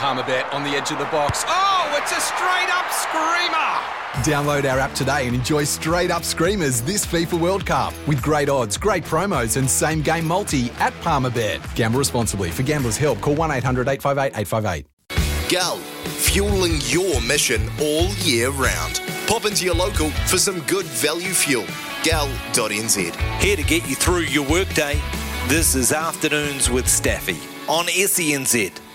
Palmerbet on the edge of the box. Oh, it's a straight up screamer! Download our app today and enjoy straight up screamers this FIFA World Cup with great odds, great promos, and same game multi at Palmerbet. Gamble responsibly. For gamblers' help, call 1 800 858 858. Gull, fueling your mission all year round. Pop into your local for some good value fuel. Gull.nz. Here to get you through your workday. This is Afternoons with Staffy on SENZ.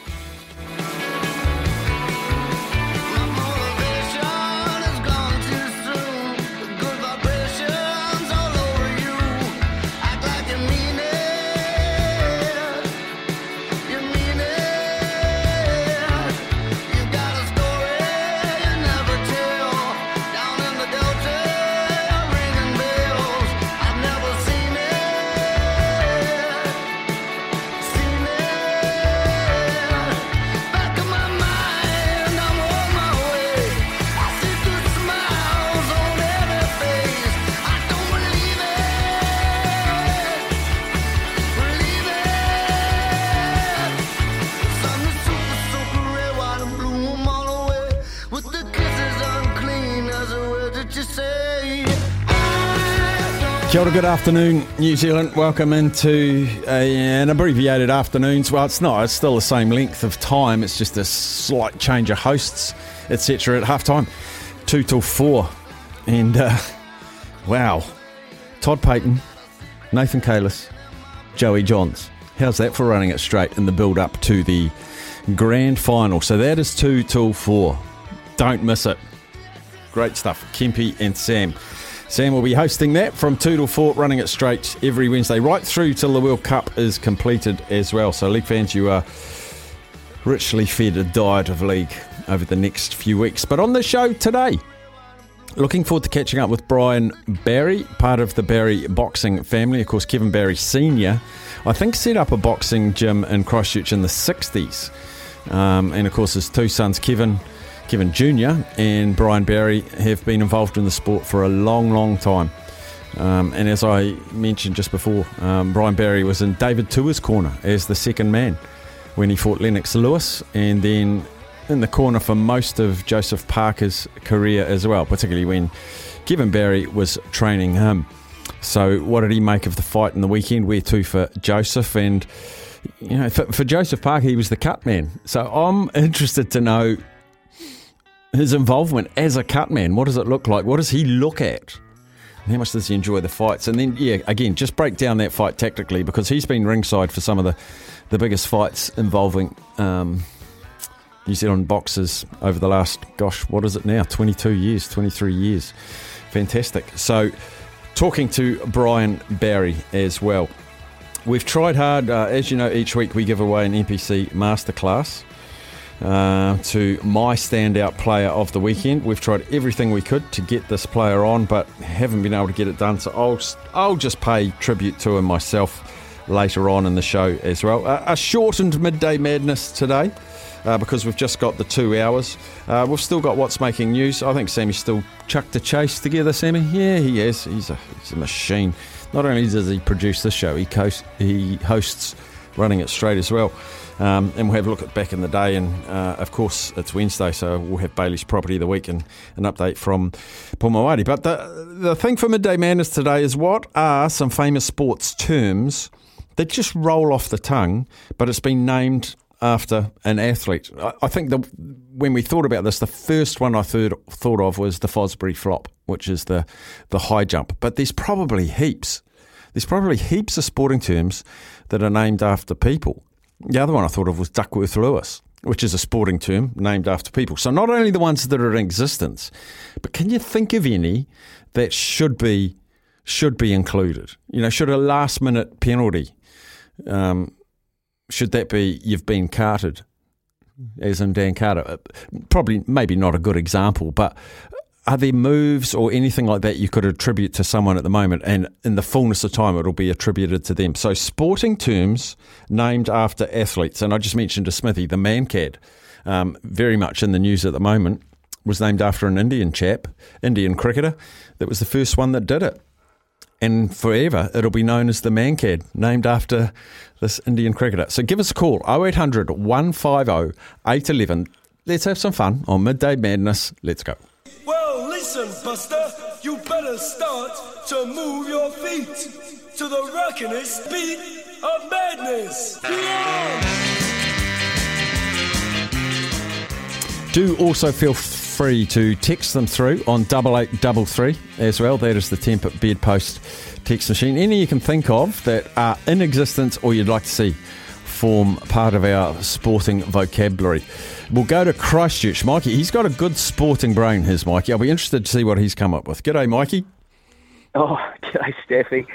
Kia ora, good afternoon, New Zealand. Welcome into a, an abbreviated afternoons. Well, it's not. It's still the same length of time. It's just a slight change of hosts, etc. At half time, two till four, and uh, wow, Todd Payten, Nathan Kalis, Joey Johns. How's that for running it straight in the build up to the grand final? So that is two till four. Don't miss it. Great stuff, Kempy and Sam. Sam will be hosting that from 2 to 4, running it straight every Wednesday, right through till the World Cup is completed as well. So, League fans, you are richly fed a diet of League over the next few weeks. But on the show today, looking forward to catching up with Brian Barry, part of the Barry boxing family. Of course, Kevin Barry Sr., I think, set up a boxing gym in Christchurch in the 60s. Um, and of course, his two sons, Kevin Kevin Jr. and Brian Barry have been involved in the sport for a long, long time. Um, and as I mentioned just before, um, Brian Barry was in David Tua's corner as the second man when he fought Lennox Lewis, and then in the corner for most of Joseph Parker's career as well, particularly when Kevin Barry was training him. So, what did he make of the fight in the weekend? Where to for Joseph? And, you know, for, for Joseph Parker, he was the cut man. So, I'm interested to know his involvement as a cutman. What does it look like? What does he look at? How much does he enjoy the fights? And then, yeah, again, just break down that fight tactically because he's been ringside for some of the, the biggest fights involving um, New Zealand boxers over the last, gosh, what is it now? 22 years, 23 years. Fantastic. So, talking to Brian Barry as well. We've tried hard, uh, as you know, each week we give away an NPC masterclass uh, to my standout player of the weekend. We've tried everything we could to get this player on, but haven't been able to get it done. So I'll I'll just pay tribute to him myself later on in the show as well. A shortened midday madness today. Uh, because we've just got the two hours. Uh, we've still got what's making news. I think Sammy's still chucked a chase together, Sammy. Yeah, he is. He's a, he's a machine. Not only does he produce the show, he, co- he hosts running it straight as well. Um, and we'll have a look at back in the day. And uh, of course, it's Wednesday, so we'll have Bailey's Property of the Week and an update from Paul Mawadi. But the, the thing for Midday Madness today is what are some famous sports terms that just roll off the tongue, but it's been named after an athlete? I, I think the, when we thought about this, the first one I thought of was the Fosbury flop, which is the, the high jump. But there's probably heaps. There's probably heaps of sporting terms that are named after people. The other one I thought of was Duckworth Lewis, which is a sporting term named after people. So not only the ones that are in existence, but can you think of any that should be should be included? You know, should a last minute penalty um, should that be you've been carted, as in Dan Carter? Probably, maybe not a good example, but are there moves or anything like that you could attribute to someone at the moment and in the fullness of time it'll be attributed to them so sporting terms named after athletes and i just mentioned to smithy the mankad um, very much in the news at the moment was named after an indian chap indian cricketer that was the first one that did it and forever it'll be known as the Mankad, named after this Indian cricketer. So give us a call 0800 150 811. Let's have some fun on Midday Madness. Let's go. Listen, Buster, you better start to move your feet to the rockinest beat of madness. Do also feel free to text them through on double eight double three as well. That is the temp bedpost text machine. Any you can think of that are in existence or you'd like to see form part of our sporting vocabulary. We'll go to Christchurch. Mikey, he's got a good sporting brain, his Mikey. I'll be interested to see what he's come up with. G'day, Mikey. Oh, g'day, Steffi.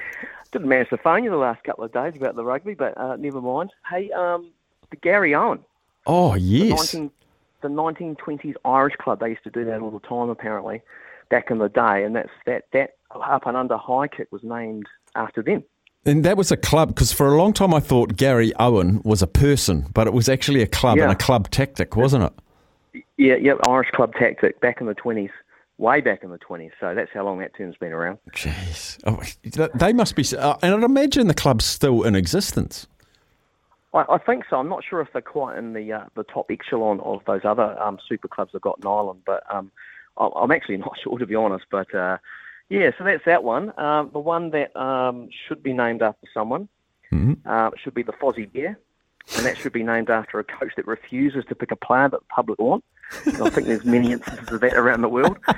Didn't manage to phone you the last couple of days about the rugby, but uh, never mind. Hey, um, the Garryowen. Oh, The, yes. 19, the 1920s Irish club. They used to do that all the time, apparently, back in the day. And that's that, that up and under high kick was named after them. And that was a club because for a long time I thought Garryowen was a person, but it was actually a club and a club tactic, wasn't it? Yeah, yeah, Irish club tactic back in the 20s, way back in the 20s. So that's how long that term's been around. Jeez. Oh, they must be. Uh, and I'd imagine the club's still in existence. I, I think so. I'm not sure if they're quite in the uh, the top echelon of those other um, super clubs they've got in Ireland, but um, I, I'm actually not sure to be honest. But uh, yeah, so that's that one. Um, the one that um, should be named after someone uh, should be the Fozzie Bear, and that should be named after a coach that refuses to pick a player that the public want. I think there's many instances of that around the world.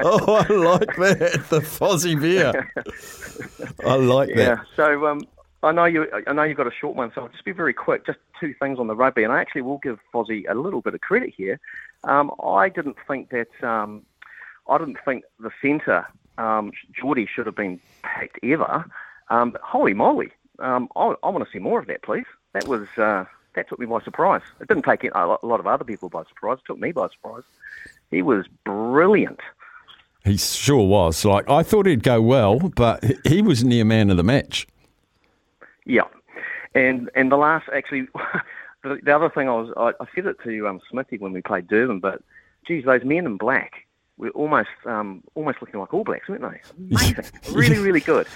oh, I like that. The Fozzie Bear. I like Yeah. that. So um, I know you. I know you've got a short one, so I'll just be very quick. Just two things on the rugby, and I actually will give Fozzie a little bit of credit here. Um, I didn't think that. Um, I didn't think the centre um, Jordie should have been picked ever. Um, holy moly! Um, I, I want to see more of that, please. That was uh, that took me by surprise. It didn't take a lot a lot of other people by surprise. It took me by surprise. He was brilliant. He sure was. Like I thought he'd go well, but he was near man of the match. Yeah, and and the last actually, the, the other thing I was I, I said it to um, Smithy when we played Durban, but geez, those men in black were almost um, almost looking like All Blacks, weren't they? Amazing, really, really good.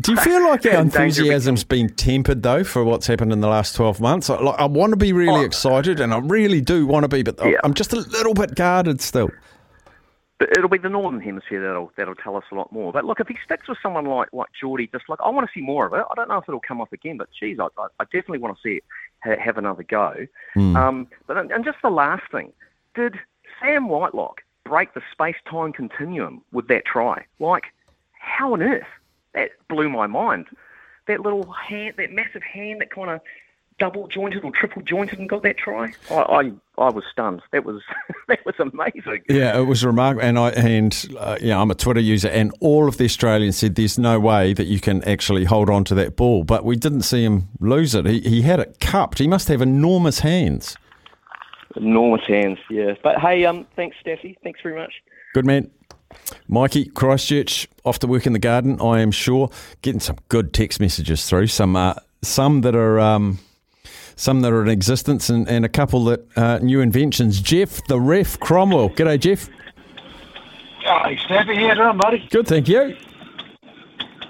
Do you feel like our enthusiasm's been tempered though for what's happened in the last twelve months? I- Like, I want to be really Oh. excited, and I really do want to be, but Yeah. I'm just a little bit guarded still. But it'll be the northern hemisphere that'll that'll tell us a lot more. But look, if he sticks with someone like like Jordie, just like I want to see more of it. I don't know if it'll come off again, but geez, I, I, definitely want to see it ha- have another go. Um, but and just the last thing, did Sam Whitelock break the space time continuum with that try? Like, how on earth? That blew my mind. That little hand, that massive hand, that kind of double jointed or triple jointed and got that try. I I, I was stunned. That was that was amazing. Yeah, it was remarkable, and I and uh, yeah, I'm a Twitter user, and all of the Australians said there's no way that you can actually hold on to that ball, but we didn't see him lose it. He he had it cupped. He must have enormous hands. Enormous hands, yeah. But hey, um, thanks, Steffi. Thanks very much. Good man. Mikey, Christchurch, off to work in the garden, I am sure. Getting some good text messages through, some uh, some that are um, some that are in existence and, and a couple that uh, new inventions. Jeff, the ref, Cromwell. G'day, Jeff. Hey, Staffy, how you doing, buddy? Good, thank you.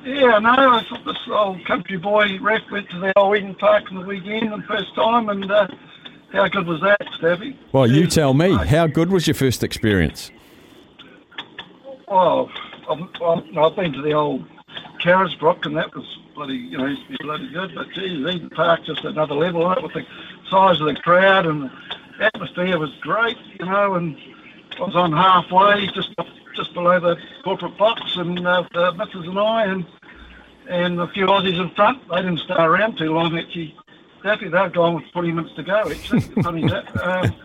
Yeah, no, I thought this old country boy ref went to the old Eden Park on the weekend the first time, and uh, how good was that, Staffy? Well, you tell me, how good was your first experience? Well, I've, I've, I've been to the old Carisbrook, and that was bloody, you know, used to be bloody good. But geez, Eden Park just another level on it with the size of the crowd and the atmosphere was great, you know. And I was on halfway, just just below the corporate box, and uh, the missus and I, and and a few Aussies in front. They didn't stay around too long, actually. Definitely, they've gone with 20 minutes to go, actually. Funny that. Um,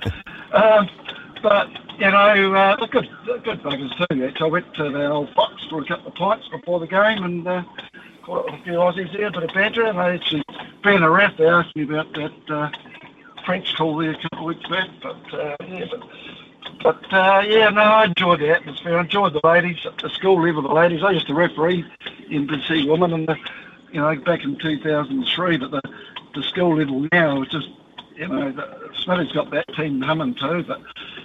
um, but, you know, uh, good, good buggers too. Actually, I went to the old box for a couple of pints before the game and uh, caught up with a few Aussies there, a bit of banter. And they actually, being a ref, they asked me about that uh, French call there a couple of weeks back. But, uh, yeah, but but uh, yeah, no, I enjoyed the atmosphere. I enjoyed the ladies the school level. The ladies. I used to referee NPC women, and you know back in 2003. But the the school level now is just you know the, Smitty's got that team humming too. But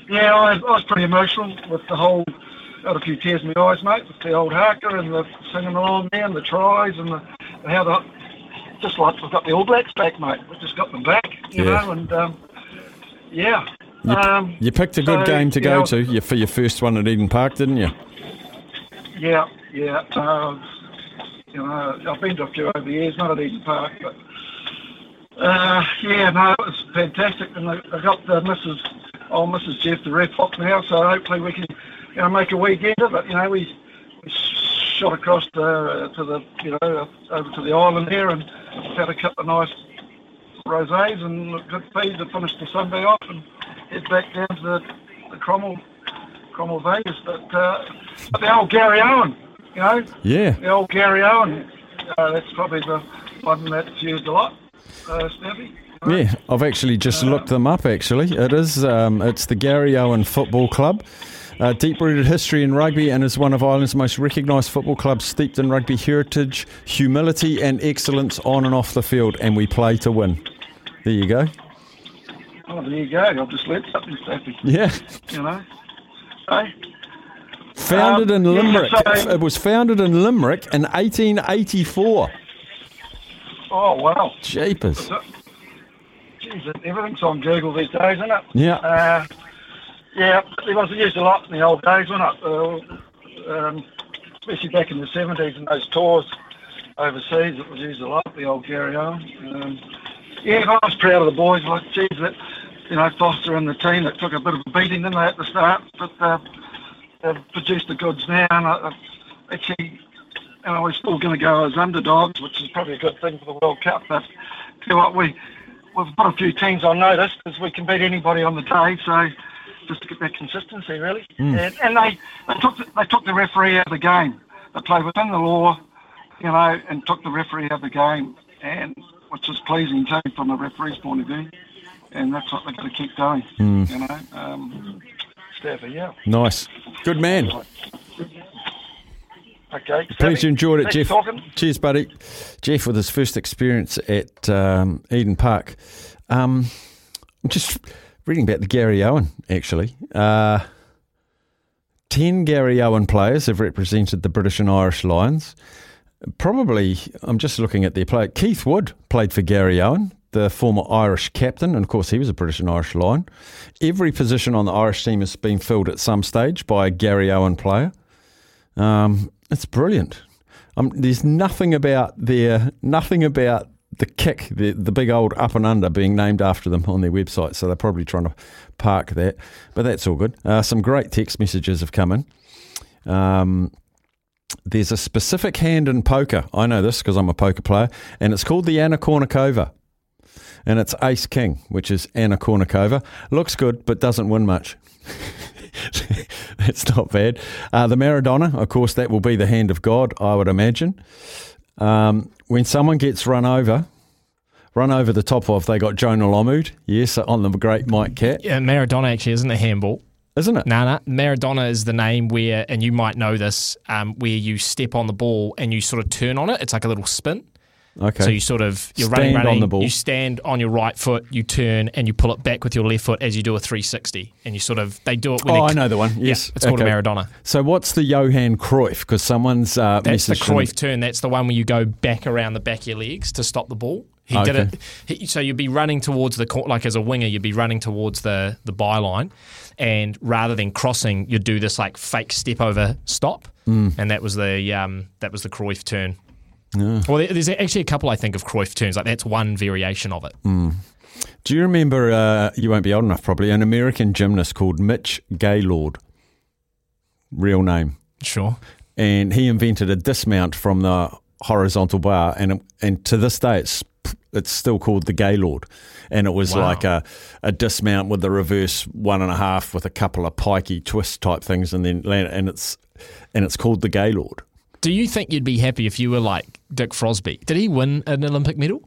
yeah, I, I was pretty emotional with the whole got a few tears in my eyes, mate, with the old haka and the singing along there and the tries and the, how the just like we've got the All Blacks back, mate. We've just got them back, you Yeah. know, and um, yeah. You, um, you picked a good so, game to go know, to you, for your first one at Eden Park, didn't you? Yeah, yeah. Uh, you know, I've been to a few over the years, not at Eden Park, but uh, yeah, no, it was fantastic. And I, I got the Mrs. old Mrs. Jeff the ref up now, so hopefully we can, you know, make a weekend of it. You know, we, we shot across the, to the, you know, over to the island here and had a couple of nice rosés and a good feed to finish the Sunday off and head back down to the, the Cromwell, Cromwell Vegas. But, uh, but the old Garryowen, you know, Yeah. the old Garryowen, uh, that's probably the one that's used a lot, uh, Snappy. Yeah, I've actually just looked them up. Actually, it is. Um, it's the Garryowen Football Club. Uh, deep-rooted history in rugby and is one of Ireland's most recognised football clubs, steeped in rugby heritage, humility, and excellence on and off the field. And we play to win. There you go. Oh, there you go. I've just learnt something, Snappy. Yeah, You know. Hey, founded Um, in yeah, Limerick. so- it was founded in Limerick in 1884. Oh wow. Jeepers. Jeez, everything's on Google these days, isn't it? Yeah. Uh, yeah, it was used a lot in the old days, wasn't it? Uh, um, especially back in the 70s and those tours overseas, it was used a lot, the old Garryowen. Um, yeah, I was proud of the boys. Like, geez, that, you know, Foster and the team that took a bit of a beating, didn't they, at the start? But uh, they've produced the goods now, and uh, actually, know, we're still going to go as underdogs, which is probably a good thing for the World Cup. But tell you what, we we've got a few teams on notice because we can beat anybody on the day. So just to get that consistency, really. And, and they they took the, they took the referee out of the game. They played within the law, you know, and took the referee out of the game, and which is pleasing too from a referee's point of view. And that's what they've got to keep doing, you know. Um, Stafford, yeah. Nice. Good man. Okay. Please you enjoyed it, Jeff. Talking. Cheers, buddy. Jeff with his first experience at um, Eden Park. Um, I'm just reading about the Garryowen, actually. Uh, 10 Garryowen players have represented the British and Irish Lions. Probably, I'm just looking at their play. Keith Wood played for Garryowen, the former Irish captain, and of course, he was a British and Irish Lion. Every position on the Irish team has been filled at some stage by a Garryowen player. Um, it's brilliant. Um, there's nothing about their nothing about the kick, the the big old up and under being named after them on their website. So they're probably trying to park that, but that's all good. Uh, some great text messages have come in. Um, there's a specific hand in poker. I know this because I'm a poker player, and it's called the Anna Kournikova. And it's Ace King, which is Anna Kournikova. Looks good, but doesn't win much. it's not bad. Uh, the Maradona, of course, that will be the hand of God, I would imagine. Um, when someone gets run over, run over the top of, they got Jonah Lomud, yes, on the great Mike Catt, Yeah, Maradona actually isn't a handball. isn't it? No, no. Maradona is the name where, and you might know this, um, where you step on the ball and you sort of turn on it. It's like a little spin. Okay. So you sort of you're Stand running, on running. the ball. You stand on your right foot, you turn, and you pull it back with your left foot as you do a 360. And you sort of they do it. When oh, I know the one. Yeah, Yes, it's called a Maradona. So what's the Johan Cruyff? Because someone's uh, That's the Cruyff turn. That's the one where you go back around the back of your legs to stop the ball. He did it. He, so you'd be running towards the court, like as a winger, you'd be running towards the the byline, and rather than crossing, you'd do this like fake step over stop, Mm. and that was the um, that was the Cruyff turn. Well, there's actually a couple I think of Cruyff turns. Like that's one variation of it. Mm. Do you remember? Uh, you won't be old enough, probably. An American gymnast called Mitch Gaylord. Real name. Sure. and he invented a dismount from the horizontal bar, and and to this day it's it's still called the Gaylord, and it was Wow. like a, a dismount with the reverse one and a half with a couple of pikey twist type things, and then land, and it's and it's called the Gaylord. Do you think you'd be happy if you were like Dick Frosby? Did he win an Olympic medal?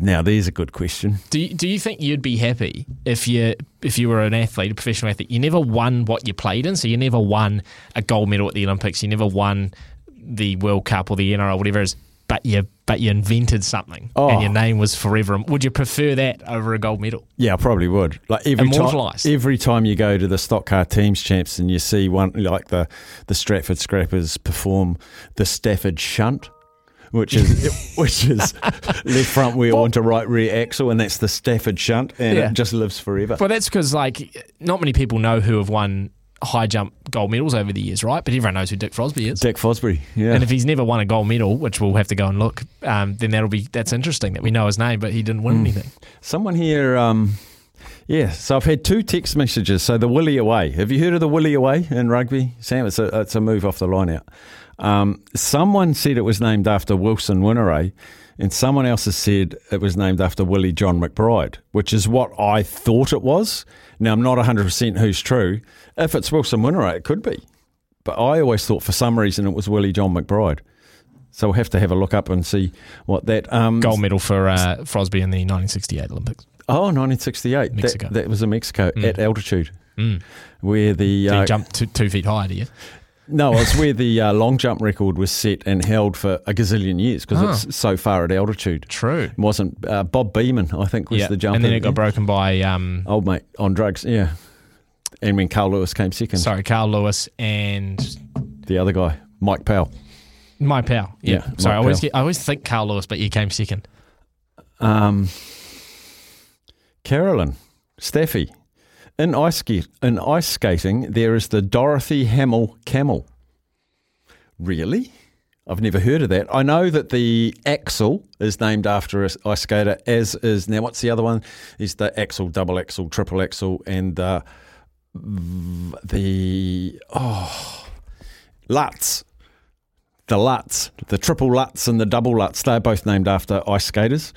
Now there's a good question. Do you, do you think you'd be happy if you if you were an athlete, a professional athlete, you never won what you played in, so you never won a gold medal at the Olympics, you never won the World Cup or the NRL, whatever it is, but you but you invented something Oh. and your oh. name was forever. Would you prefer that over a gold medal? Yeah, I probably would. Like every time, every time you go to the stock car teams champs and you see one like the the Stratford Scrappers perform the Stafford Shunt, which is which is left front wheel onto right rear axle, and that's the Stafford Shunt, and Yeah. it just lives forever. Well, that's because like not many people know who have won high jump gold medals over the years, right? But everyone knows who Dick Frosby is. Dick Fosbury, yeah. And if he's never won a gold medal, which we'll have to go and look, um, then that'll be that's interesting that we know his name, but he didn't win anything. Someone here, um, yeah. So I've had two text messages. So the Willie away. Have you heard of the Willie away in rugby, Sam? It's a it's a move off the line out. Um, someone said it was named after Wilson Whineray, and someone else has said it was named after Willie John McBride, which is what I thought it was. Now I'm not 100 percent who's true. If it's Wilson Whineray, it could be, but I always thought for some reason it was Willie John McBride. So we'll have to have a look up and see what that um, Gold medal for uh, Frosby in the 1968 Olympics. Oh, 1968. That- Mexico. That, was in Mexico Mm. at altitude, Mm. where the So uh, you jumped two, two feet higher, do you? no, it's where the uh, long jump record was set and held for a gazillion years because Oh. it's so far at altitude. True. It wasn't uh, Bob Beamon? I think was the jumper. and then it got broken by um, Old mate on drugs, yeah. And when Carl Lewis came second, sorry Carl Lewis and the other guy, Mike Powell. my pal. Yeah, Yeah, sorry, I always get, I always think Carl Lewis, but he came second. Um, Carolyn, Staffy. In ice, in ice skating, there is the Dorothy Hamill Camel. Really? I've never heard of that. I know that the axel is named after a ice skater, as is now. What's the other one? Is the axel, double axel, triple axel, and uh, the oh Lutz, the Lutz, the triple Lutz and the double Lutz. They're both named after ice skaters.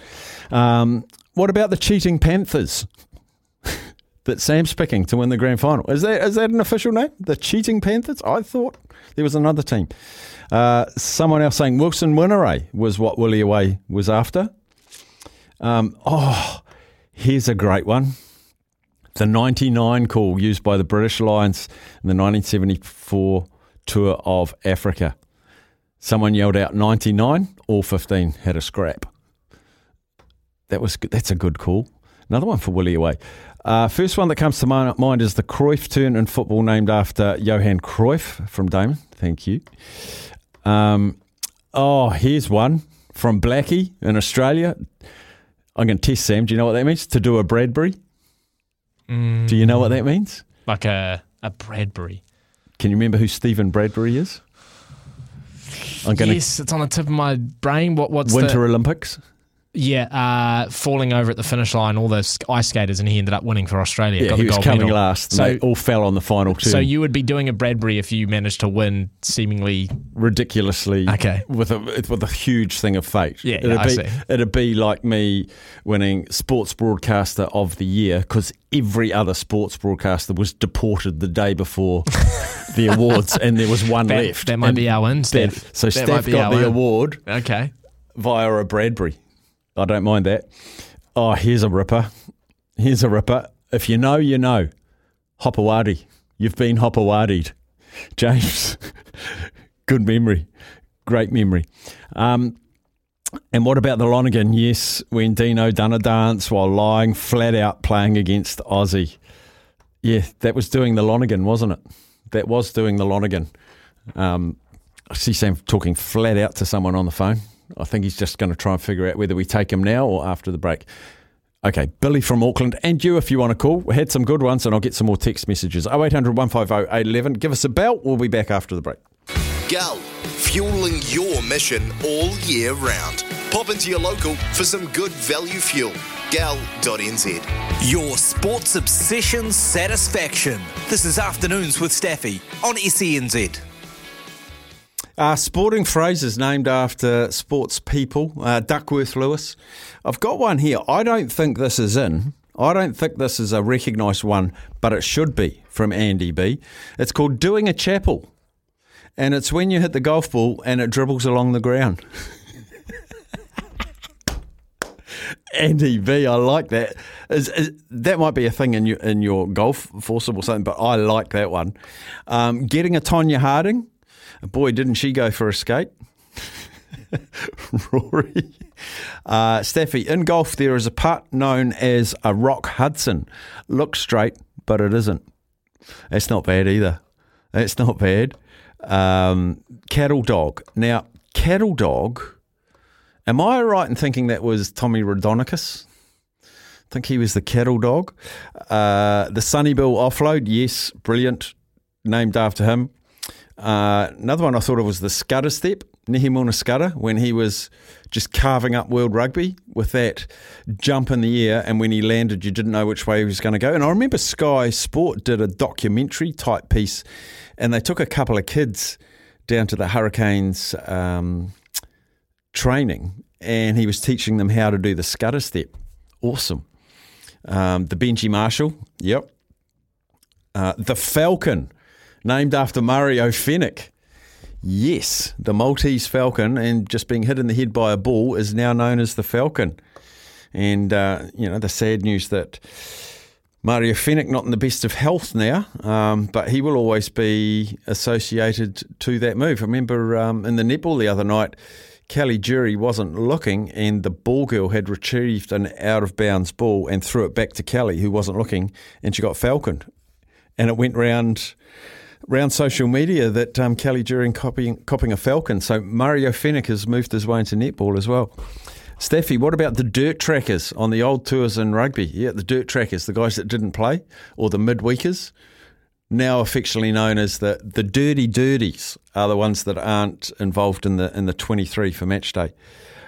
Um, what about the cheating Panthers? that Sam's picking to win the grand final. Is that is that an official name? The Cheating Panthers? I thought there was another team. Uh, someone else saying Wilson Whineray was what Willie Away was after. Um, oh, here's a great one. The 99 call used by the British Lions in the 1974 tour of Africa. Someone yelled out 99, all 15 had a scrap. That was good. That's a good call. Another one for Willie Away. Uh, first one that comes to mi- mind is the Cruyff turn in football, named after Johan Cruyff from Damon. Thank you. Um, oh, here's one from Blackie in Australia. I'm going to test Sam. Do you know what that means? To do a Bradbury. Do you know what that means? Like a a Bradbury. Can you remember who Stephen Bradbury is? I'm going yes, it's on the tip of my brain. What what's Winter the Olympics. Yeah uh, falling over at the finish line? All those ice skaters, and he ended up winning for Australia. Yeah, got he the was gold coming medal. last. So they all fell on the final two. so you would be doing a Bradbury if you managed to win, seemingly. ridiculously Okay. with a with a huge thing of fate. Yeah, it'd yeah, I be see. it'd be like me winning sports broadcaster of the year because every other sports broadcaster was deported the day before the awards, and there was one That, left. that might And be our win, that- Steph. so That Steph got the win. award Okay. via a Bradbury. I don't mind that. Oh, here's a ripper. Here's a ripper. If you know, you know. Hopoate. You've been Hopoated. James. Good memory. Great memory. Um, and what about the Lonigan? Yes, when Dino done a dance while lying flat out playing against Aussie. Yeah, that was doing the Lonigan, wasn't it? That was doing the Lonigan. Um, I see Sam talking flat out to someone on the phone. I think he's just going to try and figure out whether we take him now or after the break. Okay, Billy from Auckland, and you if you want to call. We had some good ones, and I'll get some more text messages. 0800 150 811. Give us a bell. We'll be back after the break. Gull, fueling your mission all year round. Pop into your local for some good value fuel. Gull.nz. Your sports obsession satisfaction. This is Afternoons with Staffy on SENZ. Uh, sporting phrases named after sports people. Uh, Duckworth Lewis. I've got one here. I don't think this is in. I don't think this is a recognised one, but it should be from Andy B. It's called Doing a Chapel. And it's when you hit the golf ball and it dribbles along the ground. Andy B, I like that. Is, is, that might be a thing in your in your golf forcible or something, but I like that one. Um, getting a Tonya Harding, boy, didn't she go for a skate? Rory. Uh, Staffy, in golf, there is a putt known as a rock Hudson. Looks straight, but it isn't. That's not bad either. That's not bad. Um, cattle dog. Now, cattle dog. Am I right in thinking that was Tommy Raudonikis? I think he was the cattle dog. Uh, the Sonny Bill offload, yes, brilliant. Named after him. Uh, another one I thought of was the Skudder step, Nehe Milner-Skudder, when he was just carving up world rugby with that jump in the air, and when he landed, you didn't know which way he was going to go. And I remember Sky Sport did a documentary type piece, and they took a couple of kids down to the Hurricanes um, training, and he was teaching them how to do the Skudder step. Awesome. Um, the Benji Marshall, yep. Uh, the Falcon named after Mario Fenech. Yes, the Maltese Falcon, and just being hit in the head by a ball is now known as the Falcon. And, uh, you know, the sad news that Mario Fenech not in the best of health now, um, but he will always be associated to that move. I remember um, in the netball the other night, Kelly Jury wasn't looking, and the ball girl had retrieved an out of bounds ball and threw it back to Kelly, who wasn't looking, and she got falconed. And it went round around social media that um, Kelly During copying, a Falcon. So Mario Fenech has moved his way into netball as well. Steffi, what about the dirt trackers on the old tours in rugby? Yeah, the dirt trackers, the guys that didn't play, or the midweekers, now affectionately known as the, the dirty dirties, are the ones that aren't involved in the in the 23 for match day.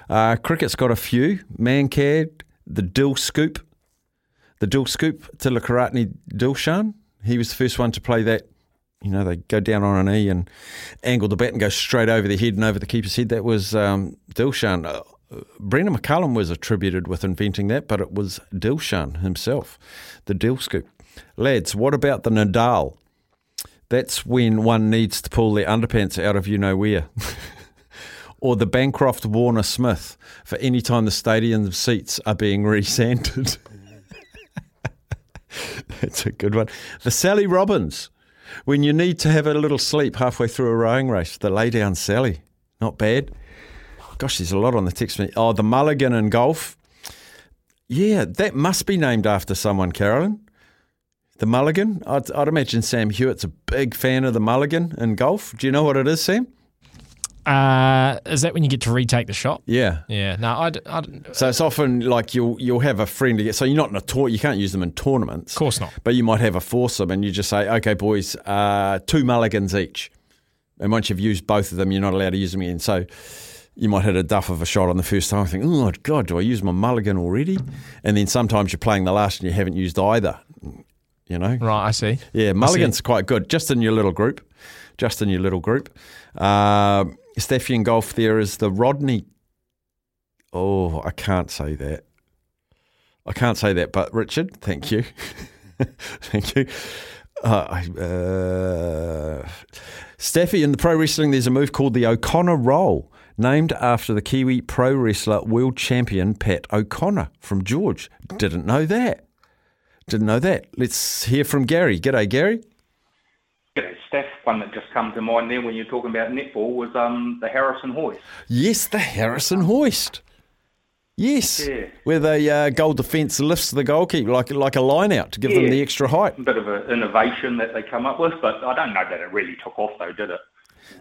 Uh, cricket's got a few. Mankad, the Dill Scoop, the Dill Scoop, to Tillakaratne Dilshan. He was the first one to play that you know, they go down on an E and angle the bat and go straight over the head and over the keeper's head. That was um, Dilshan. Uh, Brendon McCullum was attributed with inventing that, but it was Dilshan himself, the Dill scoop. Lads, what about the Nadal? That's when one needs to pull their underpants out of you know where. or the Bancroft Warner Smith for any time the stadium seats are being resanded. That's a good one. The Sally Robbins when you need to have a little sleep halfway through a rowing race, the lay down Sally. Not bad. Gosh, there's a lot on the text. Oh, the mulligan in golf. Yeah, that must be named after someone, Carolyn. The mulligan. I'd, I'd imagine Sam Hewitt's a big fan of the mulligan in golf. Do you know what it is, Sam? Uh, is that when you get to retake the shot? Yeah. Yeah. No, I. So it's often like you'll you'll have a friend get. So you're not in a tour. You can't use them in tournaments. Of course not. But you might have a foursome, and you just say, "Okay, boys, uh, two mulligans each." And once you've used both of them, you're not allowed to use them again. So you might hit a duff of a shot on the first time. I think, "Oh God, do I use my mulligan already?" And then sometimes you're playing the last and you haven't used either. You know. Right. I see. Yeah, mulligans are quite good, just in your little group. Just in your little group. Uh, Steffian Golf there is the Rodney. Oh, I can't say that. I can't say that, but Richard, thank you. thank you. Uh, uh, Steffi, in the pro wrestling, there's a move called the O'Connor Roll, named after the Kiwi pro wrestler world champion Pat O'Connor from George. Didn't know that. Didn't know that. Let's hear from Gary. G'day, Gary. G'day, Steph. One that just come to mind there when you're talking about netball was um, the Harrison hoist. Yes, the Harrison hoist. Yes, yeah. where the uh, goal defence lifts the goalkeeper like like a line out to give yeah. them the extra height. A bit of an innovation that they come up with, but I don't know that it really took off though, did it?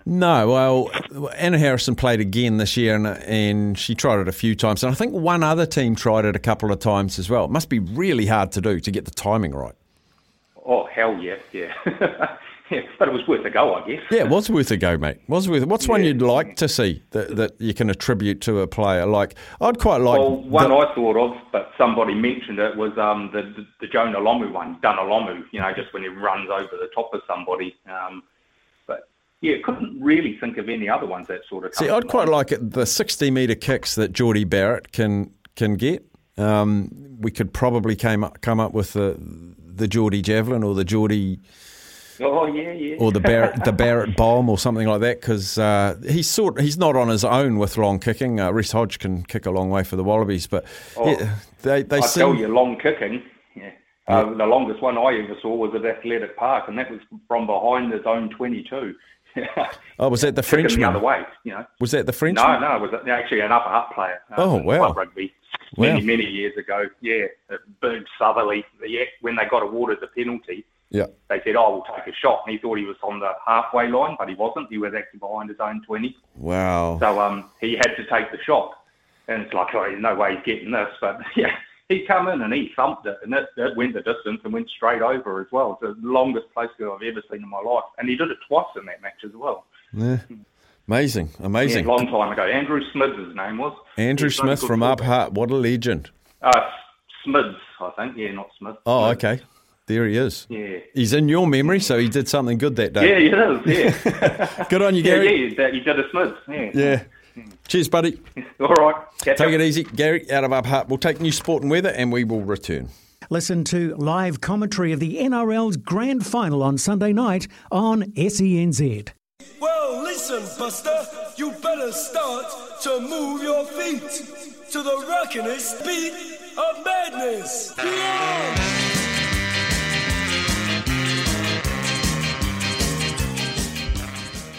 No, well, Anna Harrison played again this year, and, and she tried it a few times, and I think one other team tried it a couple of times as well. It must be really hard to do to get the timing right. Oh hell yeah, yeah. Yeah, but it was worth a go, I guess. Yeah, it was worth a go, mate. Was worth. What's yeah. one you'd like to see that, that you can attribute to a player? Like, I'd quite like. Well, one the, I thought of, but somebody mentioned it was um, the, the the Jonah Lomu one, Lomu. You know, just when he runs over the top of somebody. Um, but yeah, couldn't really think of any other ones that sort of. See, I'd quite like it, the sixty metre kicks that Jordie Barrett can can get. Um, we could probably came up, come up with the the Jordie javelin or the Jordie Oh yeah, yeah. Or the Barrett, the Barrett bomb, or something like that, because uh, he's sort he's not on his own with long kicking. Uh, Reece Hodge can kick a long way for the Wallabies, but oh, yeah, they they I seem... tell you, long kicking. Yeah. Uh, the longest one I ever saw was at Athletic Park, and that was from behind the zone 22. Oh, was that the Frenchman? the other way. You know. Was that the Frenchman? No, no, it was actually an Upper Hutt player. uh, Oh, wow. Rugby many, Wow. many years ago. Yeah, Berg Southerly. Yeah, when they got awarded the penalty, Yeah. they said, "Oh, we'll take a shot," and he thought he was on the halfway line, but he wasn't. He was actually behind his own twenty. Wow. So um, he had to take the shot, and it's like, oh, no way he's getting this. But yeah, he come in and he thumped it, and it, it went the distance and went straight over as well. It's the longest place I've ever seen in my life, and he did it twice in that match as well. Yeah. Amazing. Amazing. Yeah, long time ago. Andrew Smids, his name was. Andrew Smith from Up. Hut. What a legend. Uh, Smids, I think. Yeah, not Smith. Oh, Smids. okay. There he is. Yeah. He's in your memory, so he did something good that day. Yeah, day. he is. Yeah. Good on you, yeah, Gary. yeah, he did- he did a Smids. Yeah. Yeah. Cheers, buddy. All right. Catch Take up. it easy. Gary, out of Up Hutt. We'll take new sport and weather and we will return. Listen to live commentary of the NRL's grand final on Sunday night on E SENZ. Well, listen, Buster, you better start to move your feet to the rockinest beat of madness. Yeah!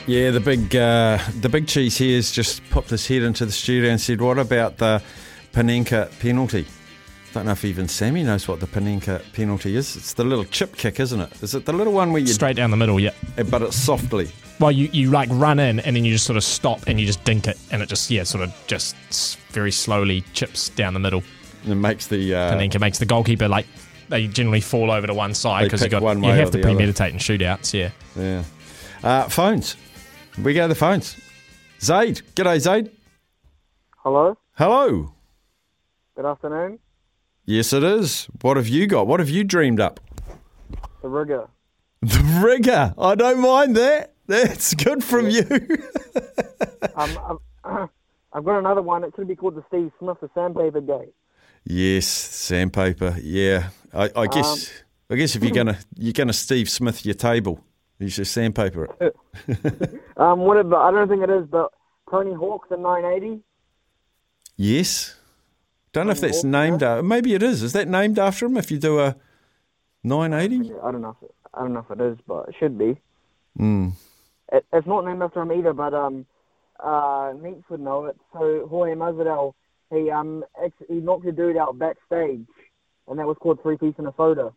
Yeah, the big uh, the big cheese here has just popped his head into the studio and said, "What about the Panenka penalty?" I don't know if even Sammy knows what the Panenka penalty is. It's the little chip kick, isn't it? Is it the little one where you Straight down the middle, yeah. but it's softly? Well, you, you like run in and then you just sort of stop and you just dink it and it just, yeah, sort of just very slowly chips down the middle. And it makes the uh, and it makes the goalkeeper like, they generally fall over to one side because you got one you have to the other. premeditate in shootouts, yeah. yeah. Uh, phones. We go to the phones. Zaid, g'day Zaid. Hello. Hello. Good afternoon. Yes, it is. What have you got? What have you dreamed up? The rigger. The rigger. I don't mind that. That's good from you. Um, I've, I've got another one. It should be called the Steve Smith, the sandpaper day. Yes, sandpaper. Yeah, I, I guess. I guess if you're gonna you're gonna Steve Smith your table, you should sandpaper it. Um, whatever. I don't think it is, but Tony Hawk, the 980. Yes. Don't know if that's named. Uh, maybe it is. Is that named after him? If you do a 980. I don't know. If it, I don't know if it is, but it should be. Mm. It, it's not named after him either, but um, uh, would know it. So Jorge Masvidal, he um, ex- he knocked a dude out backstage, and that was called three piece in a soda.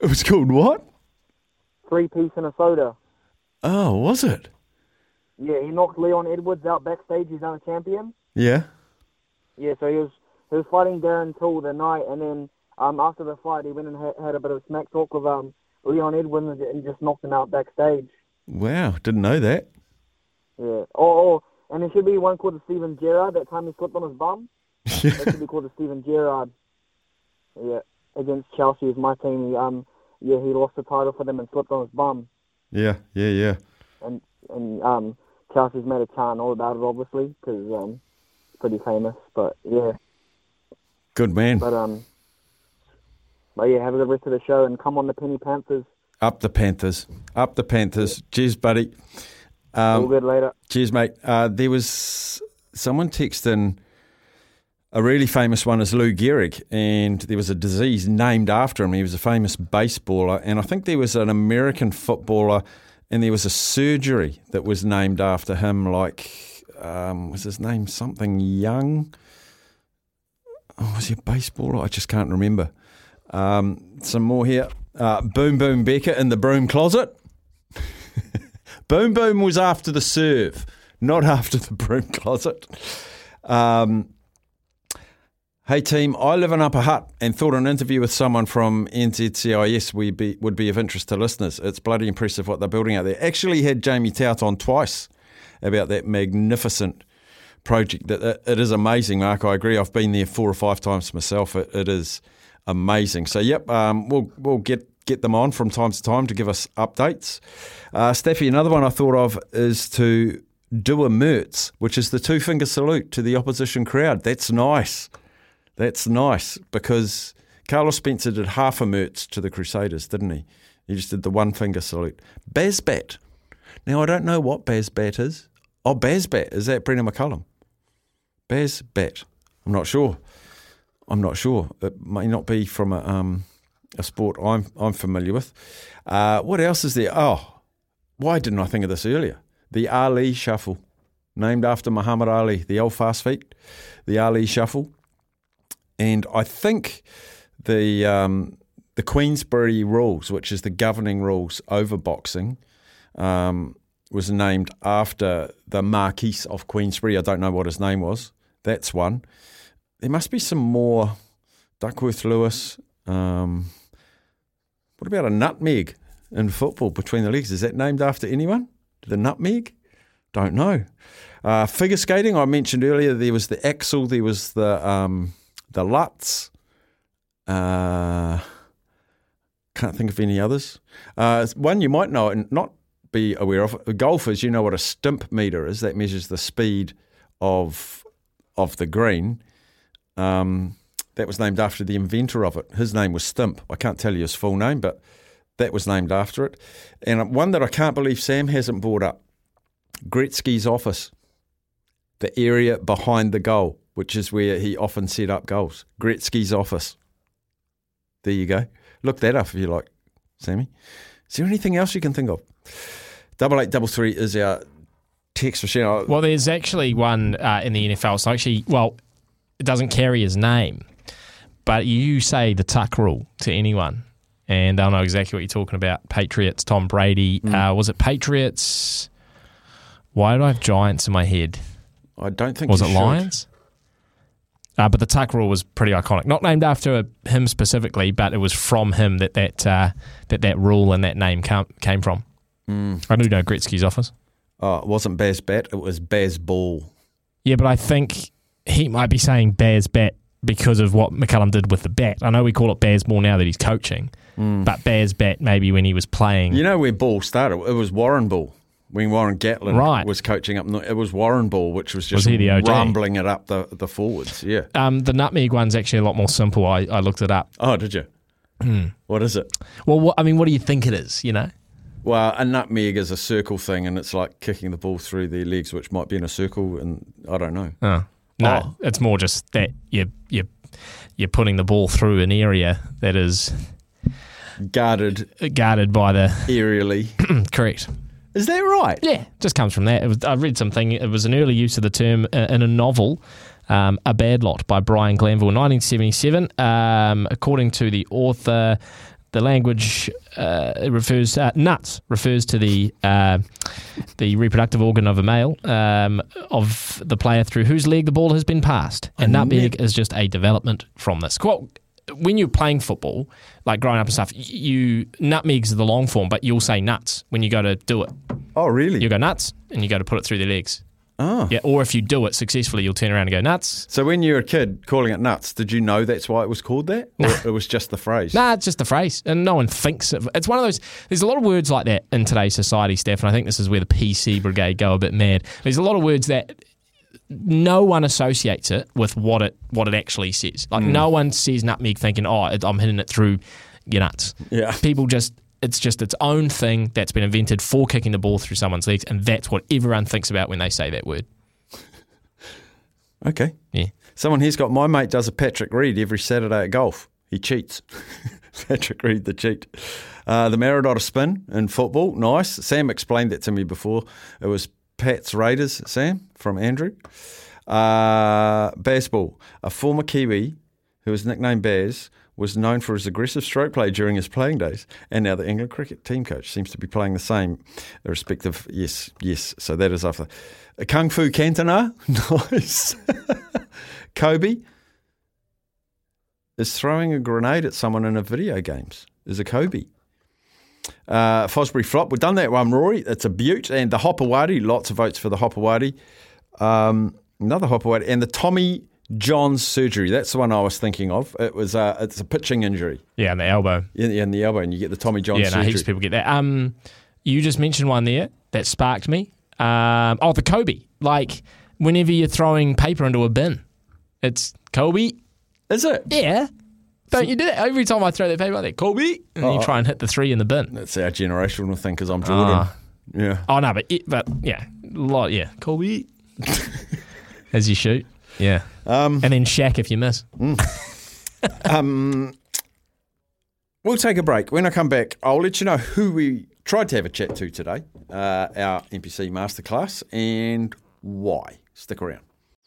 It was called what? Three piece in a soda. Oh, was it? Yeah, he knocked Leon Edwards out backstage. He's now a champion. Yeah. Yeah, so he was he was fighting Darren Till the night, and then um, after the fight, he went and had, had a bit of smack talk with um, Leon Edwards and just knocked him out backstage. Wow, didn't know that. Yeah. Oh, oh and there should be one called the Steven Gerrard. That time he slipped on his bum. that should be called the Steven Gerrard. Yeah, against Chelsea is my team. He, um, yeah, he lost the title for them and slipped on his bum, Yeah, yeah, yeah. and and um, Chelsea's made a chant all about it, obviously, because um, pretty famous. But yeah. Good man. But um, but yeah, have a good rest of the show and come on the Penny Panthers. Up the Panthers. Up the Panthers. Cheers, buddy. Um, All good later. Cheers, mate. Uh, there was someone texting. A really famous one is Lou Gehrig, and there was a disease named after him. He was a famous baseballer, and I think there was an American footballer, and there was a surgery that was named after him. Like, um, was his name something Young? Oh, was he a baseballer? I just can't remember. Um, some more here. Uh, boom Boom Becker in the broom closet. boom Boom was after the serve, not after the broom closet. Um, hey team, I live in Upper Hutt and thought an interview with someone from NZCIS would be, would be of interest to listeners. It's bloody impressive what they're building out there. Actually had Jamie Tout on twice about that magnificent project. It- is amazing, Mark. I agree. I've been there four or five times myself. It, it is amazing. So, yep, um, we'll we'll get get them on from time to time to give us updates. Uh, another one I thought of is to do a Mertz, which is the two finger salute to the opposition crowd. That's nice. That's nice because Carlos Spencer did half a Mertz to the Crusaders, didn't he? He just did the one finger salute. Bazball. Now, I don't know what Bazball is. Oh, Bazball. Is that Brendon McCullum? Bazball. I'm not sure. I'm not sure. It may not be from a, um, a sport I'm I'm familiar with. Uh, what else is there? Oh, Why didn't I think of this earlier? The Ali Shuffle, named after Muhammad Ali, the old fast feet, the Ali Shuffle, and I think the um, the Queensberry rules, which is the governing rules over boxing, um, was named after the Marquis of Queensberry. I don't know what his name was. That's one. There must be some more. Duckworth Lewis. Um, what about a nutmeg in football between the legs? Is that named after anyone? The nutmeg? Don't know. Uh, figure skating. I mentioned earlier. There was the axel. There was the um, the Lutz. Uh, can't think of any others. Uh, one you might know and not be aware of. Golfers, you know what a stimp meter is. That measures the speed of of the green. Um, that was named after the inventor of it. His name was Stimp. I can't tell you his full name, but that was named after it. And one that I can't believe Sam hasn't brought up Gretzky's office, the area behind the goal, which is where he often set up goals. Gretzky's office. There you go. Look that up if you like, Sammy. Is there anything else you can think of? Double eight double three is our text machine. Well, there's actually one uh, in the NFL. So actually, well, it doesn't carry his name, but you say the tuck rule to anyone, and they'll know exactly what you're talking about. Patriots, Tom Brady. Uh, was it Patriots? Why did I have Giants in my head? I don't think Was it should. Lions? Uh, but the tuck rule was pretty iconic. Not named after him specifically, but it was from him that that uh, that, that rule and that name came, came from. Mm. I do know Gretzky's office. Oh, it wasn't Baz Bat, it was Bazball. Yeah, but I think he might be saying Bears bat because of what McCullum did with the bat. I know we call it Bears ball now that he's coaching, but Bears bat maybe when he was playing. You know where Ball started? It was Warren Ball. When Warren Gatland Right. was coaching up, it was Warren Ball, which was Was just OG? rumbling it up the, the forwards. Yeah. Um, the nutmeg one's actually a lot more simple. I, I looked it up. Oh, did you? What is it? Well, what, I mean, what do you think it is? You know, Well, a nutmeg is a circle thing, and it's like kicking the ball through their legs, which might be in a circle, and I don't know. oh. no, Oh. it's more just that you you you're putting the ball through an area that is Guarded guarded by the aerially. correct. Is that right? Yeah, just comes from that. It was, I read something. It was an early use of the term uh, in a novel, um, "A Bad Lot" by Brian Glanville, 1977. Um, according to the author, the language uh, it refers uh, nuts refers to the uh, the reproductive organ of a male um, of the player through whose leg the ball has been passed, and I nutmeg is just a development from this. Quote, when you're playing football, like growing up and stuff, you nutmegs are the long form, but you'll say nuts when you go to do it. Oh, really? You go nuts, and you go to put it through their legs. Oh. Yeah, or if you do it successfully, you'll turn around and go nuts. So when you were a kid calling it nuts, did you know that's why it was called that? Or it was just the phrase? Nah, it's just a phrase, and no one thinks it. It's one of those. There's a lot of words like that in today's society, Steph, and I think this is where the PC brigade go a bit mad. There's a lot of words that no one associates it with what it what it actually says. Like Mm. no one sees nutmeg thinking, "Oh, I'm hitting it through your nuts." Yeah. People just. It's just its own thing that's been invented for kicking the ball through someone's legs, and that's what everyone thinks about when they say that word. Okay. Yeah. Someone here's got my mate does a Patrick Reed every Saturday at golf. He cheats. Patrick Reed the cheat. Uh, the Maradona spin in football, nice. Sam explained that to me before. It was Pat's Raiders, Sam, from Andrew. Uh, Bazball, a former Kiwi who was nicknamed Baz, was known for his aggressive stroke play during his playing days, and now the England cricket team coach seems to be playing the same, respective. Yes, yes. So that is after a Kung Fu Cantona, nice. Kobe is throwing a grenade at someone in a video games. Is a Kobe. Uh, Fosbury flop. We've done that one, Rory. It's a beaut. And the Hopoate, lots of votes for the Hopoate. Um, another Hopoate. And the Tommy John's surgery. That's the one I was thinking of. It was uh, it's a pitching injury Yeah, and the elbow. in, in the elbow, and you get the Tommy John yeah, no, surgery. heaps of people get that. Um, you just mentioned one there that sparked me. Um, oh, the Kobe. Like whenever you're throwing paper into a bin, it's Kobe. Is it? Yeah. Don't you do that every time I throw that paper out there? Kobe, and Oh. you try and hit the three in the bin. That's our generational thing because I'm Jordan. Ah. yeah. Oh no, but it, but yeah, lot. Yeah, Kobe. As you shoot. Yeah. Um, and then Shaq if you miss. um, we'll take a break. When I come back, I'll let you know who we tried to have a chat to today, uh, our NPC masterclass, and why. Stick around.